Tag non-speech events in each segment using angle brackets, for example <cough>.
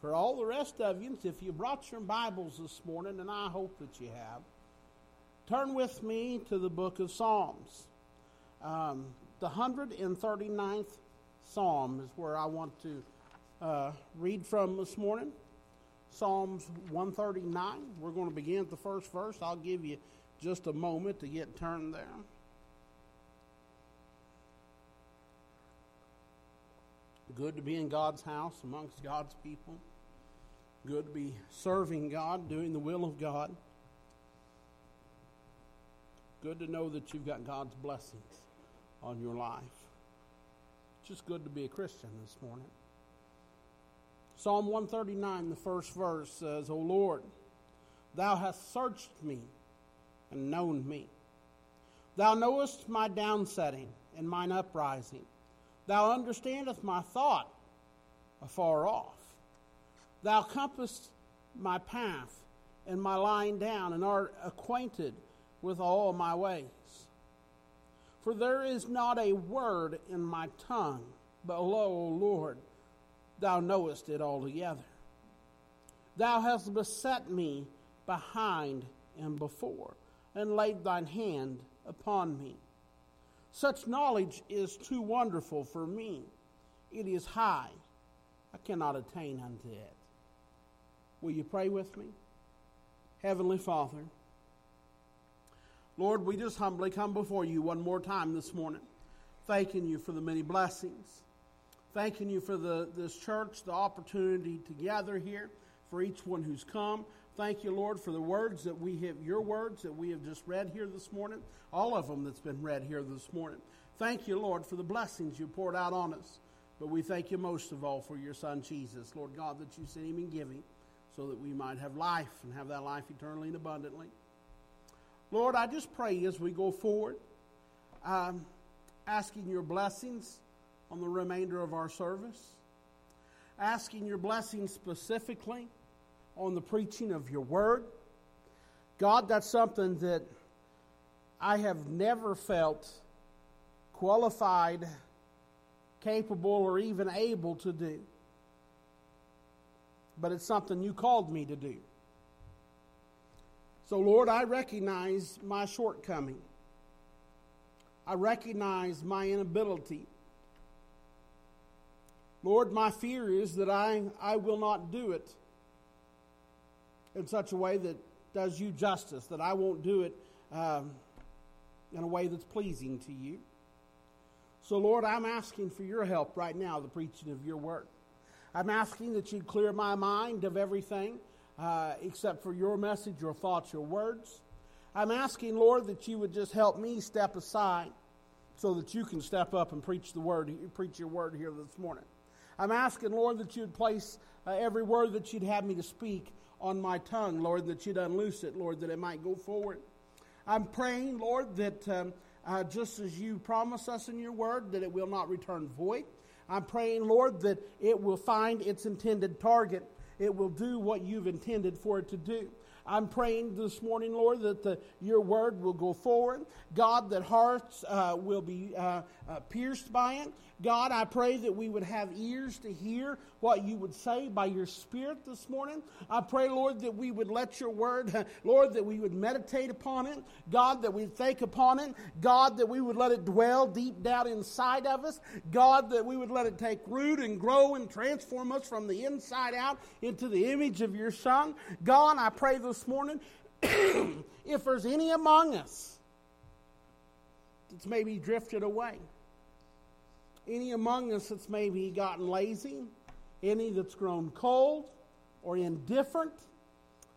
For all the rest of you, if you brought your Bibles this morning, and I hope that you have, turn with me to the book of Psalms. Um, the 139th Psalm is where I want to uh, read from this morning. Psalms 139. We're going to begin at the first verse. I'll give you just a moment to get turned there. Good to be in God's house amongst God's people. Good to be serving God, doing the will of God. Good to know that you've got God's blessings on your life. just good to be a Christian this morning. Psalm 139, the first verse says, O Lord, thou hast searched me and known me. Thou knowest my downsetting and mine uprising. Thou understandest my thought afar off. Thou compassest my path and my lying down, and art acquainted with all my ways. For there is not a word in my tongue, but lo, O Lord, thou knowest it altogether. Thou hast beset me behind and before, and laid thine hand upon me. Such knowledge is too wonderful for me. It is high. I cannot attain unto it. Will you pray with me? Heavenly Father, Lord, we just humbly come before you one more time this morning, thanking you for the many blessings, thanking you for the, this church, the opportunity to gather here, for each one who's come. Thank you, Lord, for the words that we have, your words that we have just read here this morning, all of them that's been read here this morning. Thank you, Lord, for the blessings you poured out on us. But we thank you most of all for your Son, Jesus, Lord God, that you sent him and giving so that we might have life and have that life eternally and abundantly. Lord, I just pray as we go forward, um, asking your blessings on the remainder of our service, asking your blessings specifically on the preaching of your word. God, that's something that I have never felt qualified, capable, or even able to do but it's something you called me to do. So, Lord, I recognize my shortcoming. I recognize my inability. Lord, my fear is that I, I will not do it in such a way that does you justice, that I won't do it um, in a way that's pleasing to you. So, Lord, I'm asking for your help right now, the preaching of your word. I'm asking that you'd clear my mind of everything uh, except for your message, your thoughts, your words. I'm asking, Lord, that you would just help me step aside so that you can step up and preach the word, preach your word here this morning. I'm asking, Lord, that you'd place uh, every word that you'd have me to speak on my tongue, Lord, that you'd unloose it, Lord, that it might go forward. I'm praying, Lord, that um, uh, just as you promise us in your word, that it will not return void, I'm praying, Lord, that it will find its intended target. It will do what you've intended for it to do. I'm praying this morning, Lord, that the, your word will go forward. God, that hearts uh, will be uh, uh, pierced by it. God, I pray that we would have ears to hear what you would say by your Spirit this morning. I pray, Lord, that we would let your word, <laughs> Lord, that we would meditate upon it. God, that we'd think upon it. God, that we would let it dwell deep down inside of us. God, that we would let it take root and grow and transform us from the inside out into the image of your Son. God, I pray this morning, <clears throat> if there's any among us that's maybe drifted away, any among us that's maybe gotten lazy, any that's grown cold or indifferent,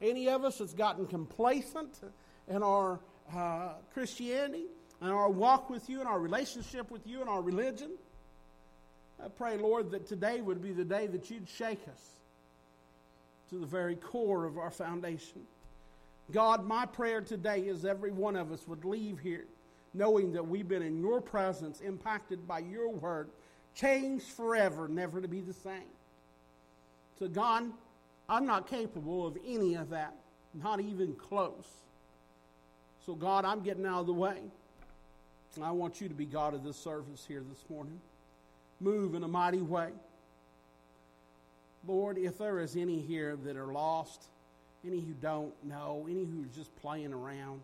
any of us that's gotten complacent in our uh, Christianity and our walk with you and our relationship with you and our religion. I pray, Lord, that today would be the day that you'd shake us to the very core of our foundation. God, my prayer today is every one of us would leave here knowing that we've been in your presence, impacted by your word, changed forever, never to be the same. So, God, I'm not capable of any of that, not even close. So, God, I'm getting out of the way. And I want you to be God of this service here this morning. Move in a mighty way. Lord, if there is any here that are lost, any who don't know, any who's just playing around,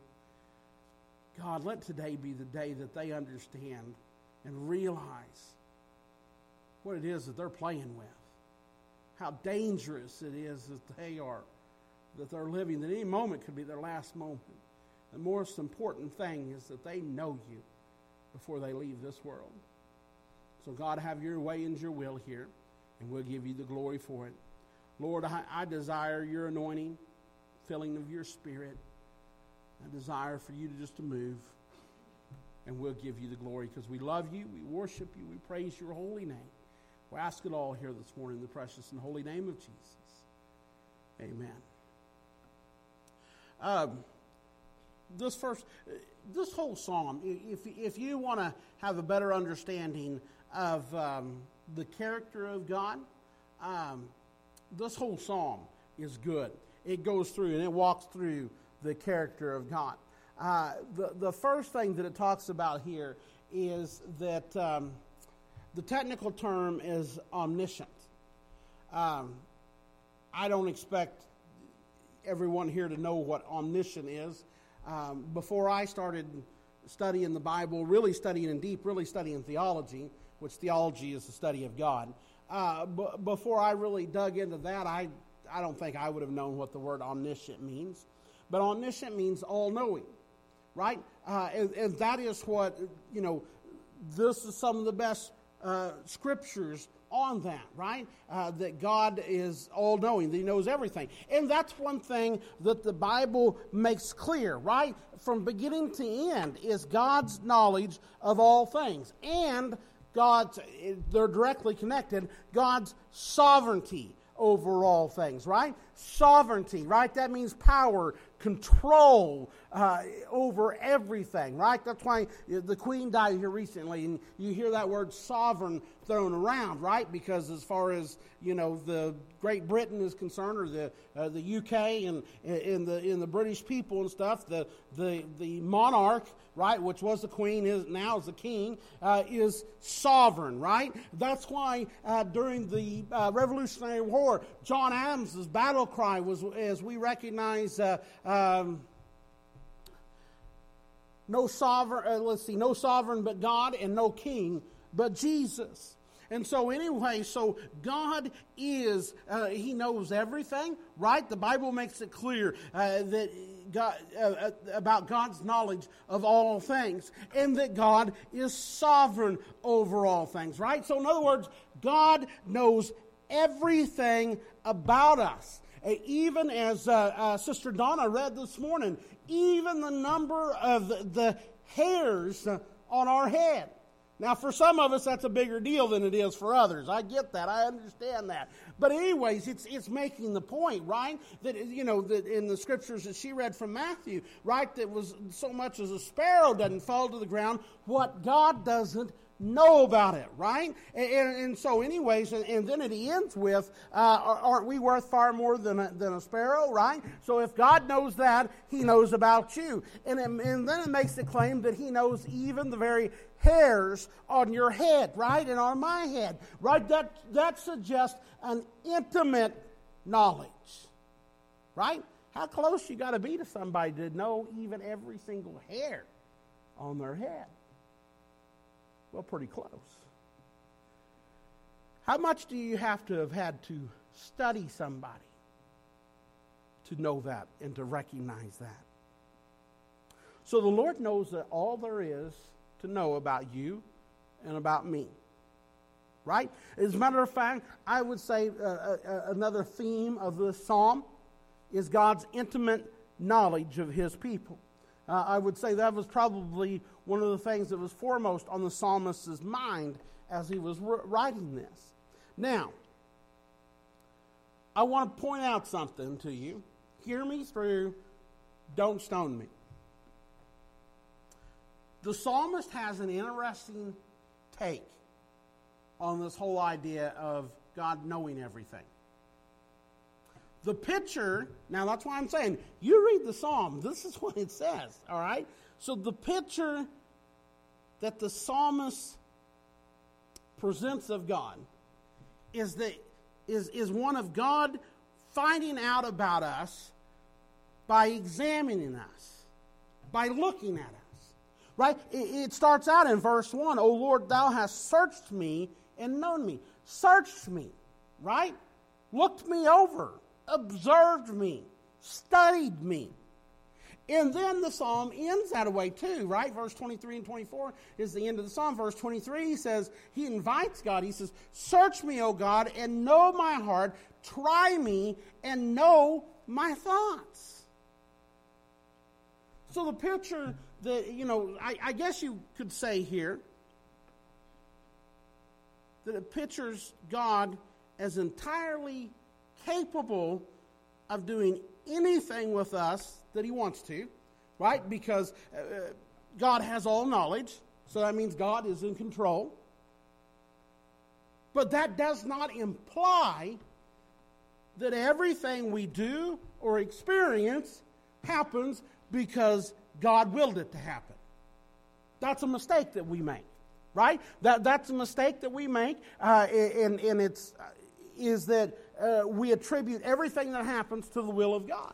God, let today be the day that they understand and realize what it is that they're playing with, how dangerous it is that they are, that they're living, that any moment could be their last moment. The most important thing is that they know you before they leave this world. So, God, have your way and your will here, and we'll give you the glory for it. Lord, I, I desire your anointing, filling of your spirit. I desire for you to just to move, and we'll give you the glory because we love you, we worship you, we praise your holy name. We ask it all here this morning in the precious and holy name of Jesus. Amen. Um, this first, this whole psalm, if, if you want to have a better understanding of um, the character of God, um, this whole psalm is good. It goes through and it walks through the character of God. Uh, the, the first thing that it talks about here is that um, the technical term is omniscient. Um, I don't expect everyone here to know what omniscient is. Um, before I started studying the Bible, really studying in deep, really studying theology, which theology is the study of God, uh, b- before I really dug into that, I, I don't think I would have known what the word omniscient means. But omniscient means all knowing, right? Uh, and, and, that is what, you know, this is some of the best uh, scriptures on that, right? Uh, that God is all knowing, that He knows everything. And that's one thing that the Bible makes clear, right? From beginning to end is God's knowledge of all things. And God's, they're directly connected, God's sovereignty over all things, right? Sovereignty, right? That means power, control uh, over everything, right? That's why the Queen died here recently, and you hear that word sovereign thrown around, right? Because as far as you know, the Great Britain is concerned, or the uh, the UK and in the in the British people and stuff, the the the monarch, right, which was the Queen, is now is the King, uh, is sovereign, right? That's why uh, during the uh, Revolutionary War, John Adams's battle cry was, as we recognize. Uh, um, no sovereign, uh, let's see, no sovereign but God, and no king but Jesus. And so, anyway, so God is, uh, He knows everything, right? The Bible makes it clear uh, that God, uh, uh, about God's knowledge of all things, and that God is sovereign over all things, right? So, in other words, God knows everything about us. Uh, even as uh, uh, Sister Donna read this morning, even the number of the, the hairs on our head. Now, for some of us, that's a bigger deal than it is for others. I get that. I understand that. But anyways, it's, it's making the point, right? That, you know, that in the scriptures that she read from Matthew, right, that was so much as a sparrow doesn't fall to the ground, what God doesn't know about it, right? And, and, and so, anyways, and, and, then it ends with, uh, aren't we worth far more than a, than a sparrow, right? So, if God knows that, He knows about you. And, and then it makes the claim that He knows even the very hairs on your head, right? And on my head, right? That, that suggests an intimate knowledge, right? How close you got to be to somebody to know even every single hair on their head? Well, pretty close. How much do you have to have had to study somebody to know that and to recognize that? So the Lord knows that all there is to know about you and about me. Right? As a matter of fact, I would say uh, uh, uh another theme of this psalm is God's intimate knowledge of his people. Uh, I would say that was probably one of the things that was foremost on the psalmist's mind as he was writing this. Now, I want to point out something to you. Hear me through, don't stone me. The psalmist has an interesting take on this whole idea of God knowing everything. The picture, now that's why I'm saying, you read the psalm, <laughs> this is what it says, all right? So the picture that the psalmist presents of God is that is, is one of God finding out about us by examining us, by looking at us. Right? It, starts out in verse 1 O Lord, thou hast searched me and known me. Searched me, right? Looked me over, observed me, studied me. And then the psalm ends that way too, right? Verse 23 and 24 is the end of the psalm. Verse 23 he says, he invites God. He says, Search me, O God, and know my heart. Try me and know my thoughts. So the picture that, you know, I, I guess you could say here that it pictures God as entirely capable of doing anything with us that he wants to, right? Because uh, God has all knowledge, so that means God is in control. But that does not imply that everything we do or experience happens because God willed it to happen. That's a mistake that we make, right? That, that's a mistake that we make, uh, and, and it's uh, is that uh, we attribute everything that happens to the will of God.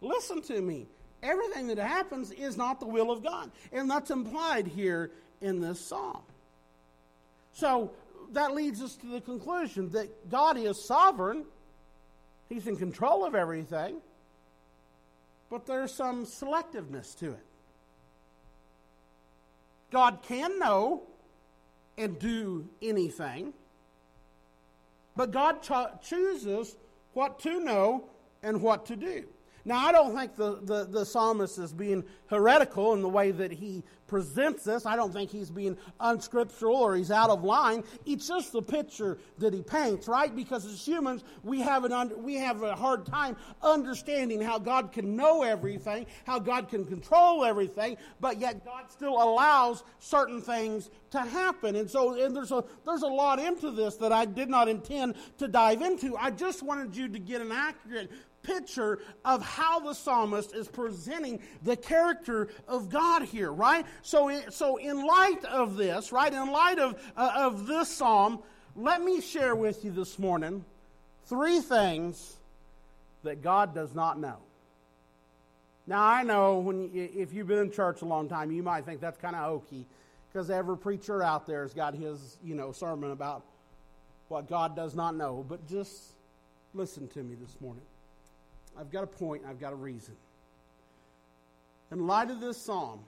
Listen to me. Everything that happens is not the will of God. And that's implied here in this psalm. So that leads us to the conclusion that God is sovereign, He's in control of everything, but there's some selectiveness to it. God can know and do anything, but God cho- chooses what to know and what to do. Now, I don't think the, the, the, psalmist is being heretical in the way that he presents this. I don't think he's being unscriptural or he's out of line. It's just the picture that he paints, right? Because as humans, we have, an un, we have a hard time understanding how God can know everything, how God can control everything, but yet God still allows certain things to happen. And so and there's, a, there's a lot into this that I did not intend to dive into. I just wanted you to get an accurate picture of how the psalmist is presenting the character of God here, right? So, so in light of this, right, in light of, uh, of this psalm, let me share with you this morning three things that God does not know. Now, I know when you, if you've been in church a long time, you might think that's kind of hokey because every preacher out there has got his, you know, sermon about what God does not know. But just listen to me this morning. I've got a point, I've got a reason. In light of this psalm,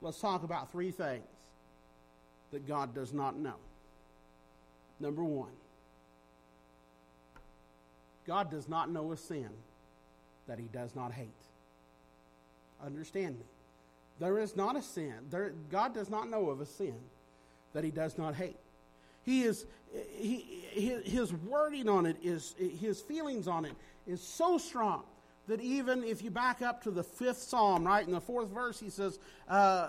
let's talk about three things that God does not know. Number one, God does not know a sin that he does not hate. Understand me. There is not a sin. There, God does not know of a sin that he does not hate. He is, he, his wording on it is, his feelings on it is so strong that even if you back up to the fifth psalm, right, in the fourth verse, he says, uh,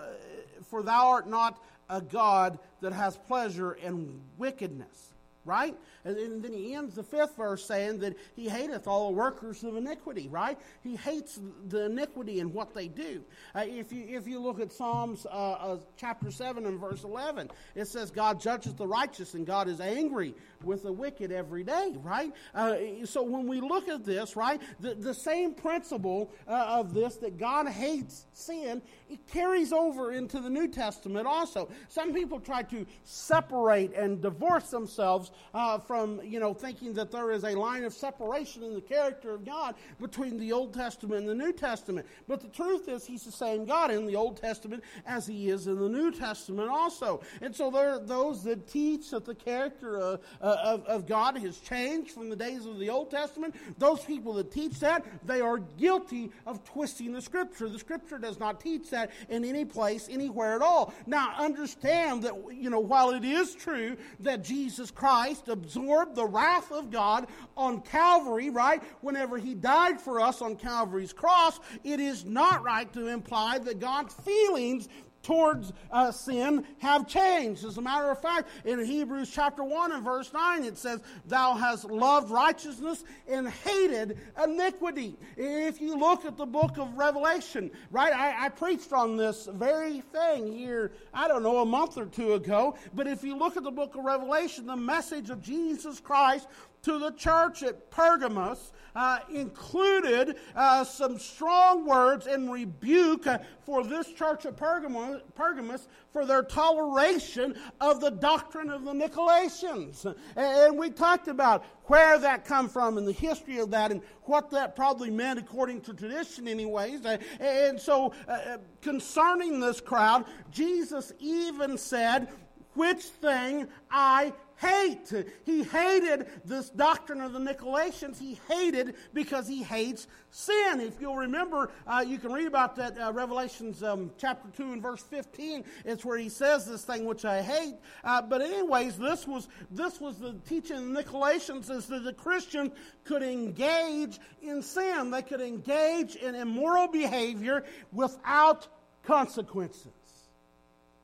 For thou art not a God that has pleasure in wickedness right? And then he ends the fifth verse saying that he hateth all the workers of iniquity, right? He hates the iniquity in what they do. Uh, if, you, if you look at Psalms uh, uh, chapter 7 and verse 11, it says, God judges the righteous and God is angry with the wicked every day, right? Uh, so when we look at this, right, the, the same principle uh, of this that God hates sin, it carries over into the New Testament also. Some people try to separate and divorce themselves uh, from, you know, thinking that there is a line of separation in the character of God between the Old Testament and the New Testament. But the truth is, He's the same God in the Old Testament as He is in the New Testament also. And so there are those that teach that the character of, of, of God has changed from the days of the Old Testament. Those people that teach that, they are guilty of twisting the Scripture. The Scripture does not teach that in any place, anywhere at all. Now, understand that, you know, while it is true that Jesus Christ Christ absorbed the wrath of God on Calvary, right? Whenever he died for us on Calvary's cross, it is not right to imply that God's feelings towards uh, sin have changed. As a matter of fact, in Hebrews chapter 1 and verse 9, it says, Thou hast loved righteousness and hated iniquity. If you look at the book of Revelation, right, I, I preached on this very thing here, I don't know, a month or two ago. But if you look at the book of Revelation, the message of Jesus Christ to the church at Pergamos uh, included uh, some strong words in rebuke uh, for this church at Pergamos, Pergamos for their toleration of the doctrine of the Nicolaitans. And we talked about where that come from and the history of that and what that probably meant according to tradition anyways. And so uh, uh, concerning this crowd, Jesus even said, which thing I hate. He hated this doctrine of the Nicolaitans. He hated because he hates sin. If you'll remember, uh, you can read about that uh, Revelations um, chapter 2 and verse 15. It's where he says this thing which I hate. Uh, but anyways, this was, this was the teaching of the Nicolaitans is that the Christian could engage in sin. They could engage in immoral behavior without consequences.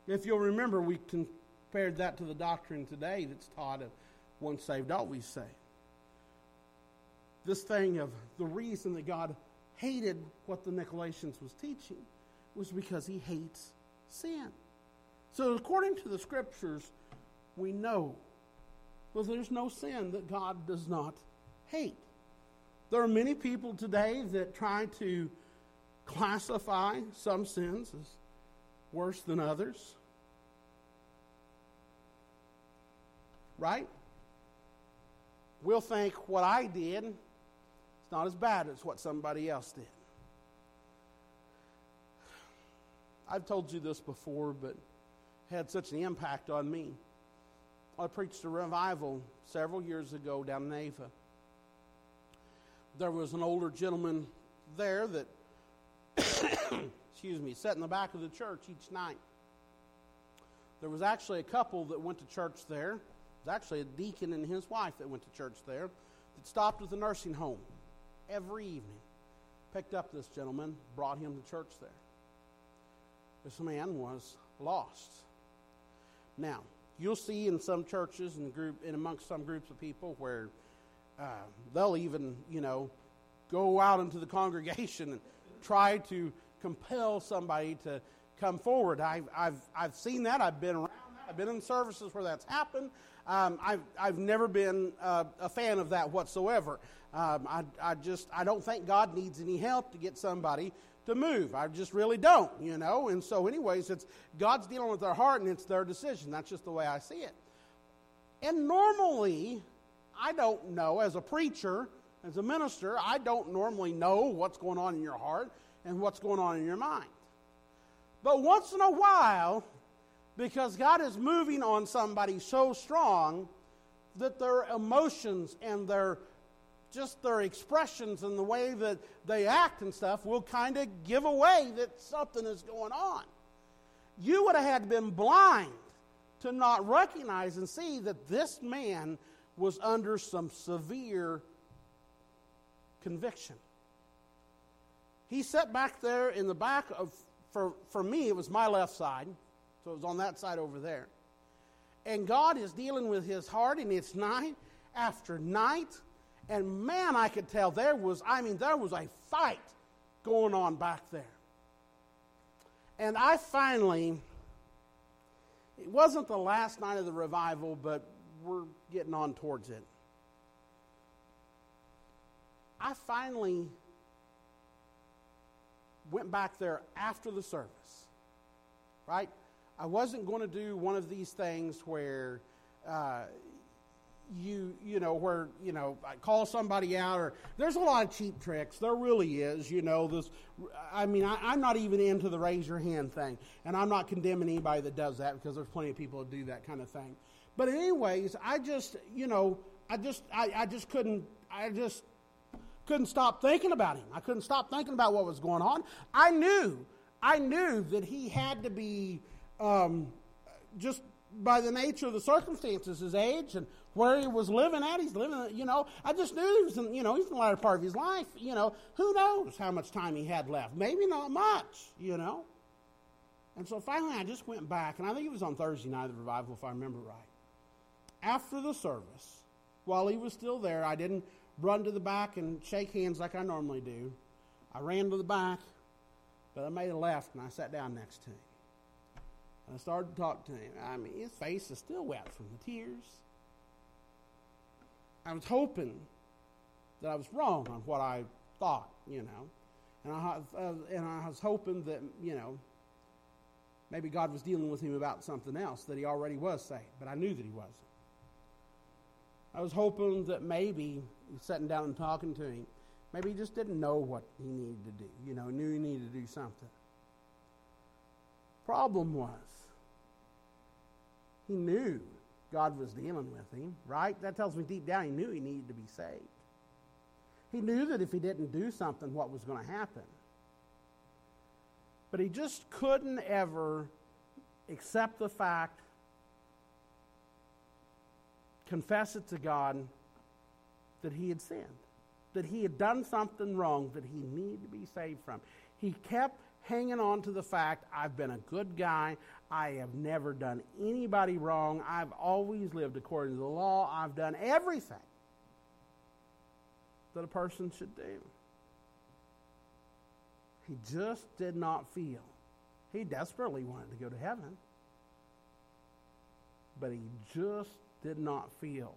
If you'll remember, we can compared that to the doctrine today that's taught of once saved, always saved. This thing of the reason that God hated what the Nicolaitans was teaching was because he hates sin. So, according to the scriptures, we know well, there's no sin that God does not hate. There are many people today that try to classify some sins as worse than others. Right? We'll think what I did is not as bad as what somebody else did. I've told you this before, but had such an impact on me. I preached a revival several years ago down in Ava. There was an older gentleman there that, <coughs> excuse me, sat in the back of the church each night. There was actually a couple that went to church there was actually a deacon and his wife that went to church there that stopped at the nursing home every evening, picked up this gentleman, brought him to church there. This man was lost. Now, you'll see in some churches and group and amongst some groups of people where uh, they'll even, you know, go out into the <laughs> congregation and try to compel somebody to come forward. I've, I've, I've seen that. I've been around. I've been in services where that's happened. Um, I've, I've never been uh, a fan of that whatsoever. Um, I, I just, I don't think God needs any help to get somebody to move. I just really don't, you know. And so, anyways, it's God's dealing with their heart and it's their decision. That's just the way I see it. And normally, I don't know, as a preacher, as a minister, I don't normally know what's going on in your heart and what's going on in your mind. But once in a while, because God is moving on somebody so strong that their emotions and their just their expressions and the way that they act and stuff will kind of give away that something is going on. You would have had been blind to not recognize and see that this man was under some severe conviction. He sat back there in the back of, for, for me, it was my left side. So it was on that side over there. And God is dealing with his heart, and it's night after night. And man, I could tell there was, I mean, there was a fight going on back there. And I finally, it wasn't the last night of the revival, but we're getting on towards it. I finally went back there after the service, right? I wasn't going to do one of these things where uh, you you know where you know I call somebody out or there's a lot of cheap tricks. There really is. You know this. I mean I, I'm not even into the raise your hand thing, and I'm not condemning anybody that does that because there's plenty of people that do that kind of thing. But anyways, I just you know I just I, I just couldn't I just couldn't stop thinking about him. I couldn't stop thinking about what was going on. I knew I knew that he had to be um, just by the nature of the circumstances, his age and where he was living at. He's living, you know, I just knew he was in, you know, he's in the latter part of his life. You know, who knows how much time he had left? Maybe not much, you know. And so finally I just went back, and I think it was on Thursday night of the revival, if I remember right. After the service, while he was still there, I didn't run to the back and shake hands like I normally do. I ran to the back, but I made a left and I sat down next to him. I started to talk to him. I mean, his face is still wet from the tears. I was hoping that I was wrong on what I thought, you know. And I, uh, and I was hoping that, you know, maybe God was dealing with him about something else, that he already was saved, but I knew that he wasn't. I was hoping that maybe, sitting down and talking to him, maybe he just didn't know what he needed to do, you know, knew he needed to do something. Problem was, he knew God was dealing with him, right? That tells me deep down he knew he needed to be saved. He knew that if he didn't do something, what was going to happen. But he just couldn't ever accept the fact, confess it to God, that he had sinned, that he had done something wrong that he needed to be saved from. He kept hanging on to the fact I've been a good guy. I have never done anybody wrong. I've always lived according to the law. I've done everything that a person should do. He just did not feel. He desperately wanted to go to heaven, but he just did not feel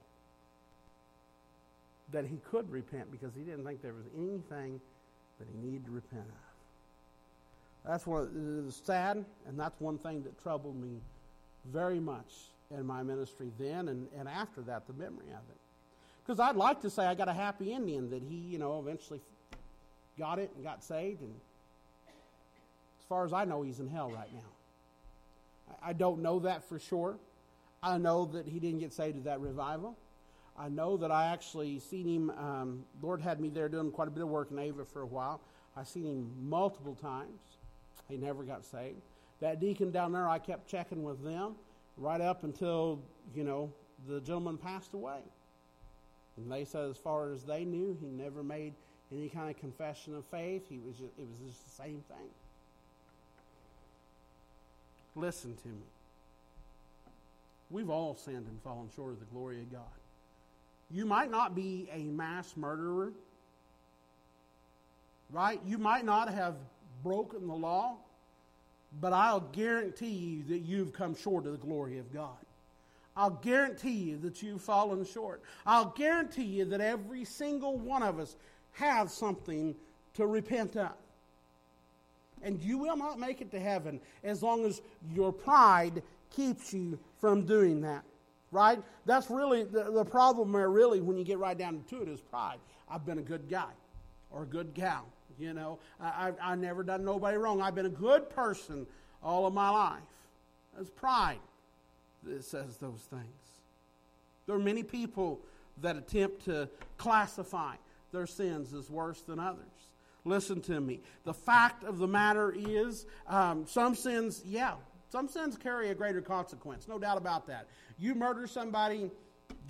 that he could repent because he didn't think there was anything that he needed to repent of. That's what is sad, and that's one thing that troubled me very much in my ministry then and, and after that, the memory of it. Because I'd like to say I got a happy ending that he, you know, eventually got it and got saved. And as far as I know, he's in hell right now. I, I don't know that for sure. I know that he didn't get saved at that revival. I know that I actually seen him. Um, Lord had me there doing quite a bit of work in Ava for a while. I seen him multiple times. He never got saved. That deacon down there, I kept checking with them right up until, you know, the gentleman passed away. And they said, as far as they knew, he never made any kind of confession of faith. He was just, it was just the same thing. Listen to me. We've all sinned and fallen short of the glory of God. You might not be a mass murderer, right? You might not have broken the law, but I'll guarantee you that you've come short of the glory of God. I'll guarantee you that you've fallen short. I'll guarantee you that every single one of us has something to repent of. And you will not make it to heaven as long as your pride keeps you from doing that. Right? That's really the, the problem there, really, when you get right down to it, is pride. I've been a good guy or a good gal. You know, I, I, I never done nobody wrong. I've been a good person all of my life. That's pride that says those things. There are many people that attempt to classify their sins as worse than others. Listen to me. The fact of the matter is, um, some sins, yeah, some sins carry a greater consequence, no doubt about that. You murder somebody,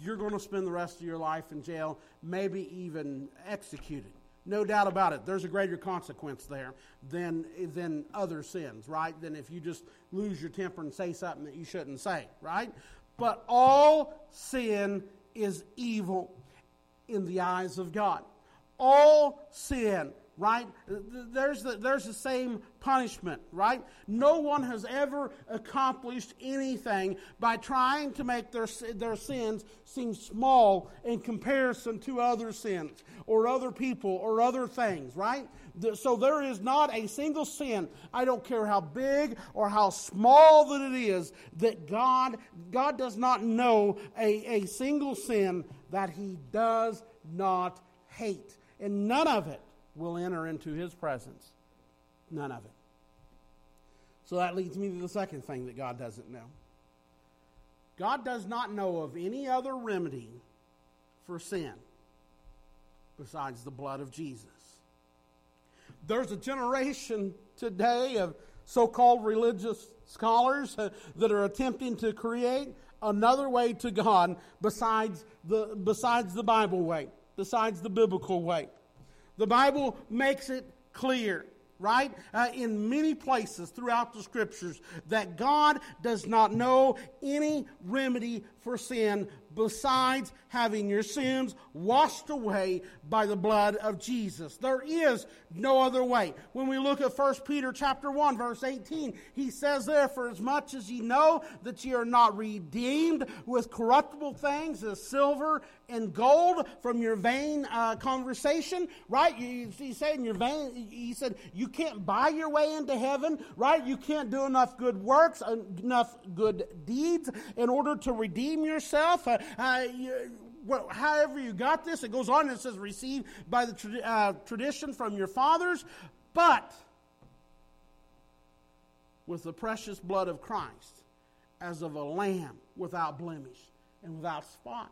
you're going to spend the rest of your life in jail, maybe even executed. No doubt about it. There's a greater consequence there than, than other sins, right? Than if you just lose your temper and say something that you shouldn't say, right? But all sin is evil in the eyes of God. All sin right? There's the, there's the same punishment, right? No one has ever accomplished anything by trying to make their, their sins seem small in comparison to other sins or other people or other things, right? So there is not a single sin, I don't care how big or how small that it is, that God, God does not know a, a single sin that he does not hate. And none of it will enter into his presence. None of it. So that leads me to the second thing that God doesn't know. God does not know of any other remedy for sin besides the blood of Jesus. There's a generation today of so called religious scholars uh, that are attempting to create another way to God besides the, besides the Bible way, besides the biblical way. The Bible makes it clear, right? Uh, in many places throughout the scriptures, that God does not know any remedy for sin besides having your sins washed away by the blood of Jesus. There is no other way. When we look at 1 Peter chapter 1 verse 18, he says there, for as much as ye know that ye are not redeemed with corruptible things as silver and gold from your vain uh, conversation, right? You say in your vain, he said, you can't buy your way into heaven, right? You can't do enough good works, enough good deeds in order to redeem yourself. Uh, uh, you, well, however you got this, it goes on and says, received by the tra- uh, tradition from your fathers, but with the precious blood of Christ, as of a lamb without blemish and without spot.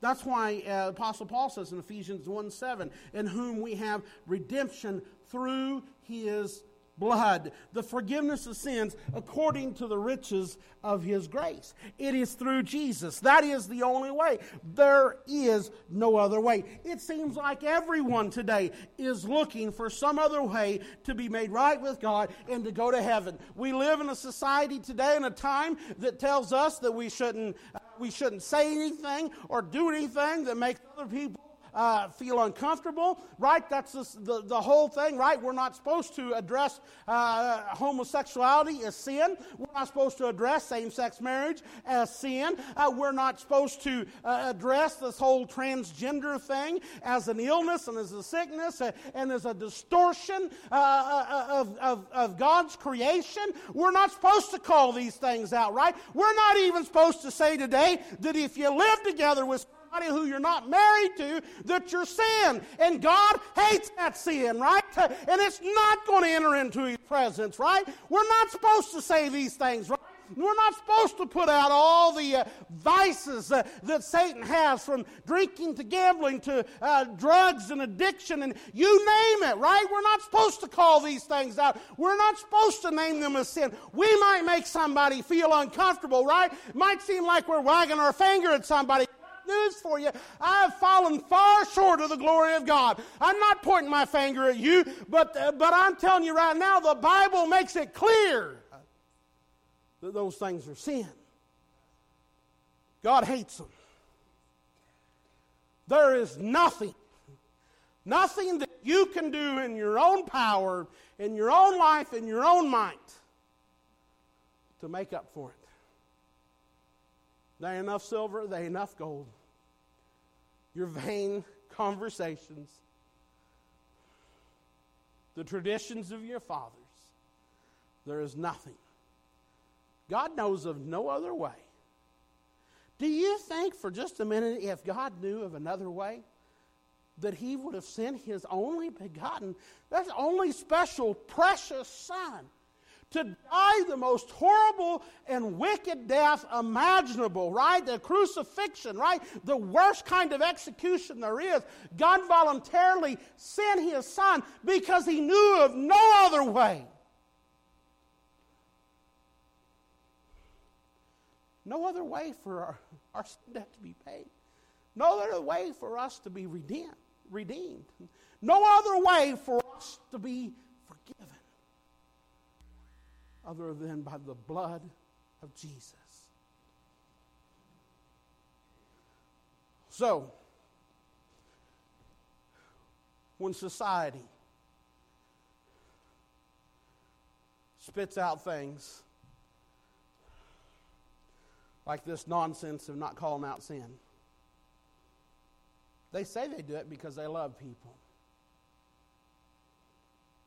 That's why uh, Apostle Paul says in Ephesians 1 7, in whom we have redemption through his blood, the forgiveness of sins according to the riches of his grace. It is through Jesus. That is the only way. There is no other way. It seems like everyone today is looking for some other way to be made right with God and to go to heaven. We live in a society today in a time that tells us that we shouldn't uh, we shouldn't say anything or do anything that makes other people uh, feel uncomfortable, right? That's the, the whole thing, right? We're not supposed to address uh, homosexuality as sin. We're not supposed to address same sex marriage as sin. Uh, we're not supposed to uh, address this whole transgender thing as an illness and as a sickness uh, and as a distortion uh, of, of, of God's creation. We're not supposed to call these things out, right? We're not even supposed to say today that if you live together with somebody who you're not married to that you're sin. And God hates that sin, right? And it's not going to enter into His presence, right? We're not supposed to say these things, right? We're not supposed to put out all the uh, vices uh, that Satan has from drinking to gambling to uh, drugs and addiction and you name it, right? We're not supposed to call these things out. We're not supposed to name them as sin. We might make somebody feel uncomfortable, right? Might seem like we're wagging our finger at somebody news for you. I've fallen far short of the glory of God. I'm not pointing my finger at you, but, uh, but I'm telling you right now, the Bible makes it clear that those things are sin. God hates them. There is nothing, nothing that you can do in your own power, in your own life, in your own might to make up for it. Ain't enough silver, they enough gold. Your vain conversations, the traditions of your fathers, there is nothing. God knows of no other way. Do you think for just a minute if God knew of another way? That he would have sent his only begotten, that's only special, precious Son to die the most horrible and wicked death imaginable, right? The crucifixion, right? The worst kind of execution there is. God voluntarily sent his son because he knew of no other way. No other way for our, our debt to be paid. No other way for us to be redeemed. redeemed. No other way for us to be forgiven other than by the blood of Jesus. So, when society spits out things like this nonsense of not calling out sin, they say they do it because they love people.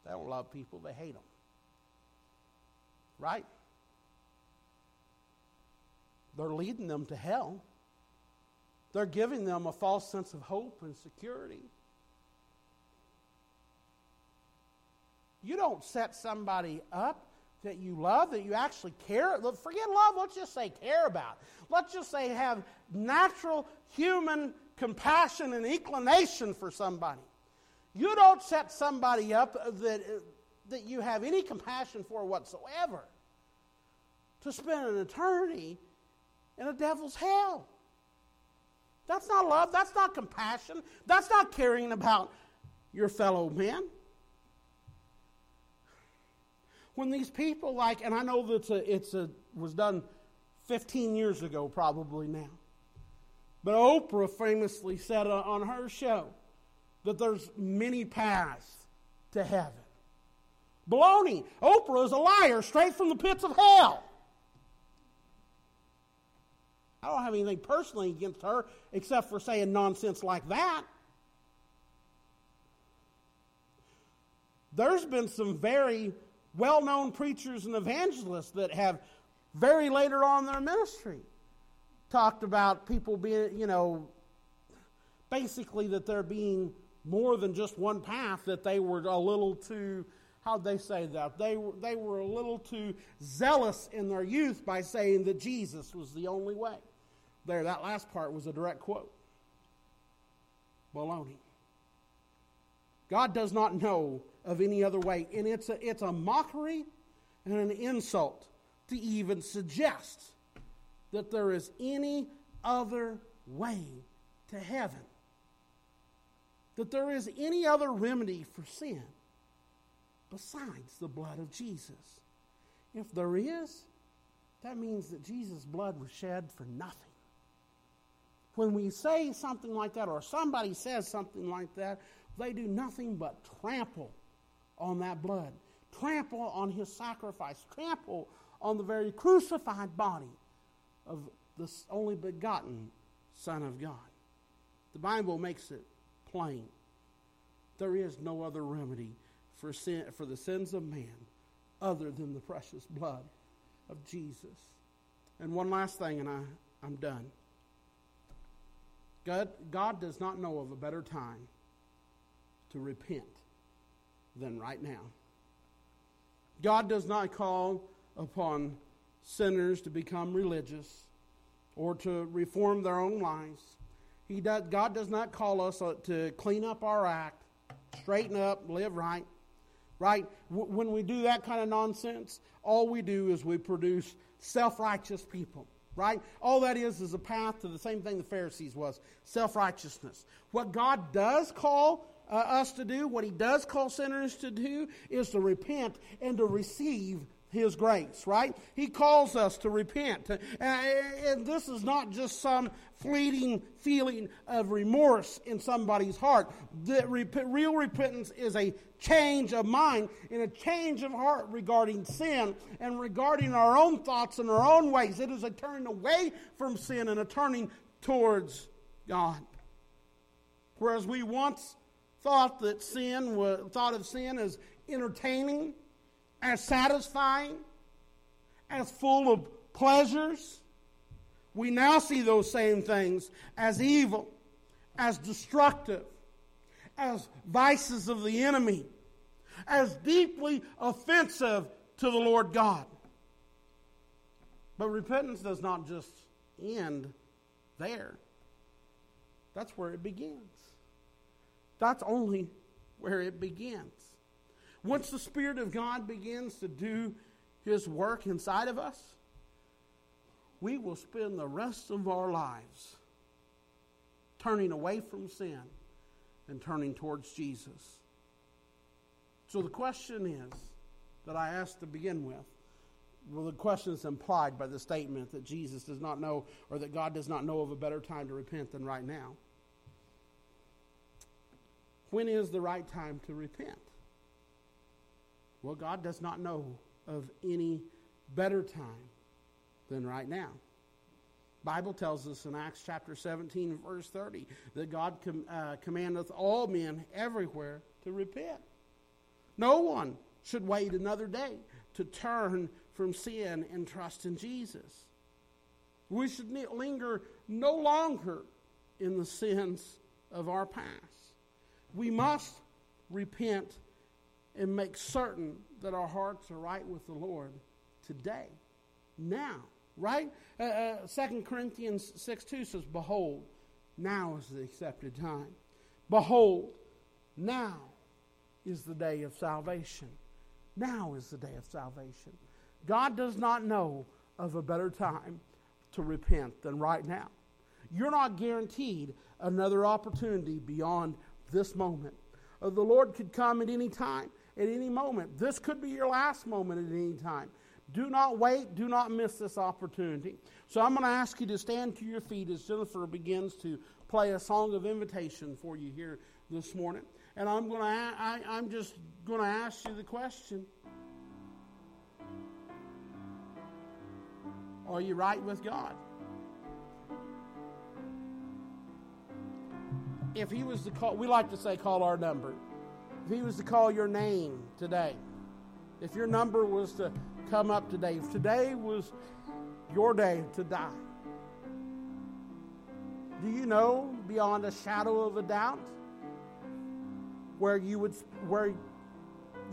They don't love people, they hate them. Right? They're leading them to hell. They're giving them a false sense of hope and security. You don't set somebody up that you love, that you actually care. Forget love, let's just say care about. Let's just say have natural human compassion and inclination for somebody. You don't set somebody up that that you have any compassion for whatsoever to spend an eternity in a devil's hell. That's not love. That's not compassion. That's not caring about your fellow men. When these people like, and I know that it's a, it's a was done 15 years ago probably now, But Oprah famously said on her show that there's many paths to heaven. Baloney. Oprah is a liar straight from the pits of hell. I don't have anything personally against her except for saying nonsense like that. There's been some very well known preachers and evangelists that have very later on in their ministry talked about people being, you know, basically that there being more than just one path, that they were a little too, how'd they say that? They they were a little too zealous in their youth by saying that Jesus was the only way. There, that last part was a direct quote. Baloney. God does not know of any other way. And it's a, it's a mockery and an insult to even suggest that there is any other way to heaven, that there is any other remedy for sin besides the blood of Jesus. If there is, that means that Jesus' blood was shed for nothing. When we say something like that, or somebody says something like that, they do nothing but trample on that blood, trample on his sacrifice, trample on the very crucified body of the only begotten Son of God. The Bible makes it plain. There is no other remedy for, sin, for the sins of man other than the precious blood of Jesus. And one last thing, and I, I'm done. God, God does not know of a better time to repent than right now. God does not call upon sinners to become religious or to reform their own lives. He does, God does not call us to clean up our act, straighten up, live right. Right? When we do that kind of nonsense, all we do is we produce self righteous people. Right? All that is is a path to the same thing the Pharisees was self righteousness. What God does call uh, us to do, what He does call sinners to do, is to repent and to receive his grace, right? He calls us to repent. Uh, and this is not just some fleeting feeling of remorse in somebody's heart. The real repentance is a change of mind and a change of heart regarding sin and regarding our own thoughts and our own ways. It is a turning away from sin and a turning towards God. Whereas we once thought that sin was, thought of sin as entertaining as satisfying, as full of pleasures, we now see those same things as evil, as destructive, as vices of the enemy, as deeply offensive to the Lord God. But repentance does not just end there. That's where it begins. That's only where it begins. Once the Spirit of God begins to do His work inside of us, we will spend the rest of our lives turning away from sin and turning towards Jesus. So the question is that I asked to begin with well, the question is implied by the statement that Jesus does not know or that God does not know of a better time to repent than right now. When is the right time to repent? Well, God does not know of any better time than right now. Bible tells us in Acts chapter 17 verse 30 that God com- uh, commandeth all men everywhere to repent. No one should wait another day to turn from sin and trust in Jesus. We should linger no longer in the sins of our past. We must repent and make certain that our hearts are right with the Lord today, now, right? Uh, uh, 2 Corinthians 6 2 says, Behold, now is the accepted time. Behold, now is the day of salvation. Now is the day of salvation. God does not know of a better time to repent than right now. You're not guaranteed another opportunity beyond this moment. Uh, the Lord could come at any time at any moment. This could be your last moment at any time. Do not wait. Do not miss this opportunity. So I'm going to ask you to stand to your feet as Jennifer begins to play a song of invitation for you here this morning. And I'm going to, I, I'm just going to ask you the question Are you right with God? If He was to call, we like to say call our number. If He was to call your name today, if your number was to come up today, if today was your day to die, do you know beyond a shadow of a doubt where you would where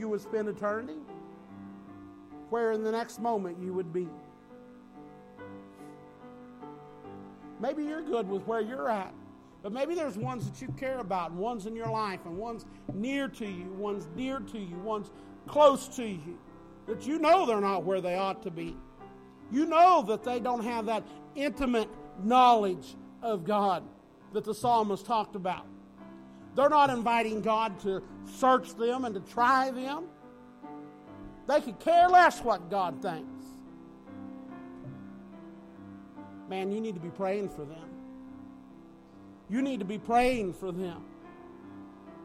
you would spend eternity? Where in the next moment you would be? Maybe you're good with where you're at, but maybe there's ones that you care about, and ones in your life, and ones near to you, ones dear to you, ones close to you, that you know they're not where they ought to be. You know that they don't have that intimate knowledge of God that the psalmist talked about. They're not inviting God to search them and to try them. They could care less what God thinks. Man, you need to be praying for them. You need to be praying for them.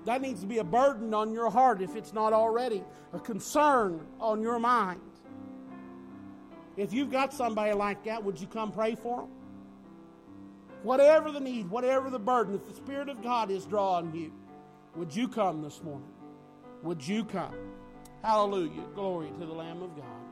That needs to be a burden on your heart if it's not already, a concern on your mind. If you've got somebody like that, would you come pray for them? Whatever the need, whatever the burden, if the Spirit of God is drawing you, would you come this morning? Would you come? Hallelujah. Glory to the Lamb of God.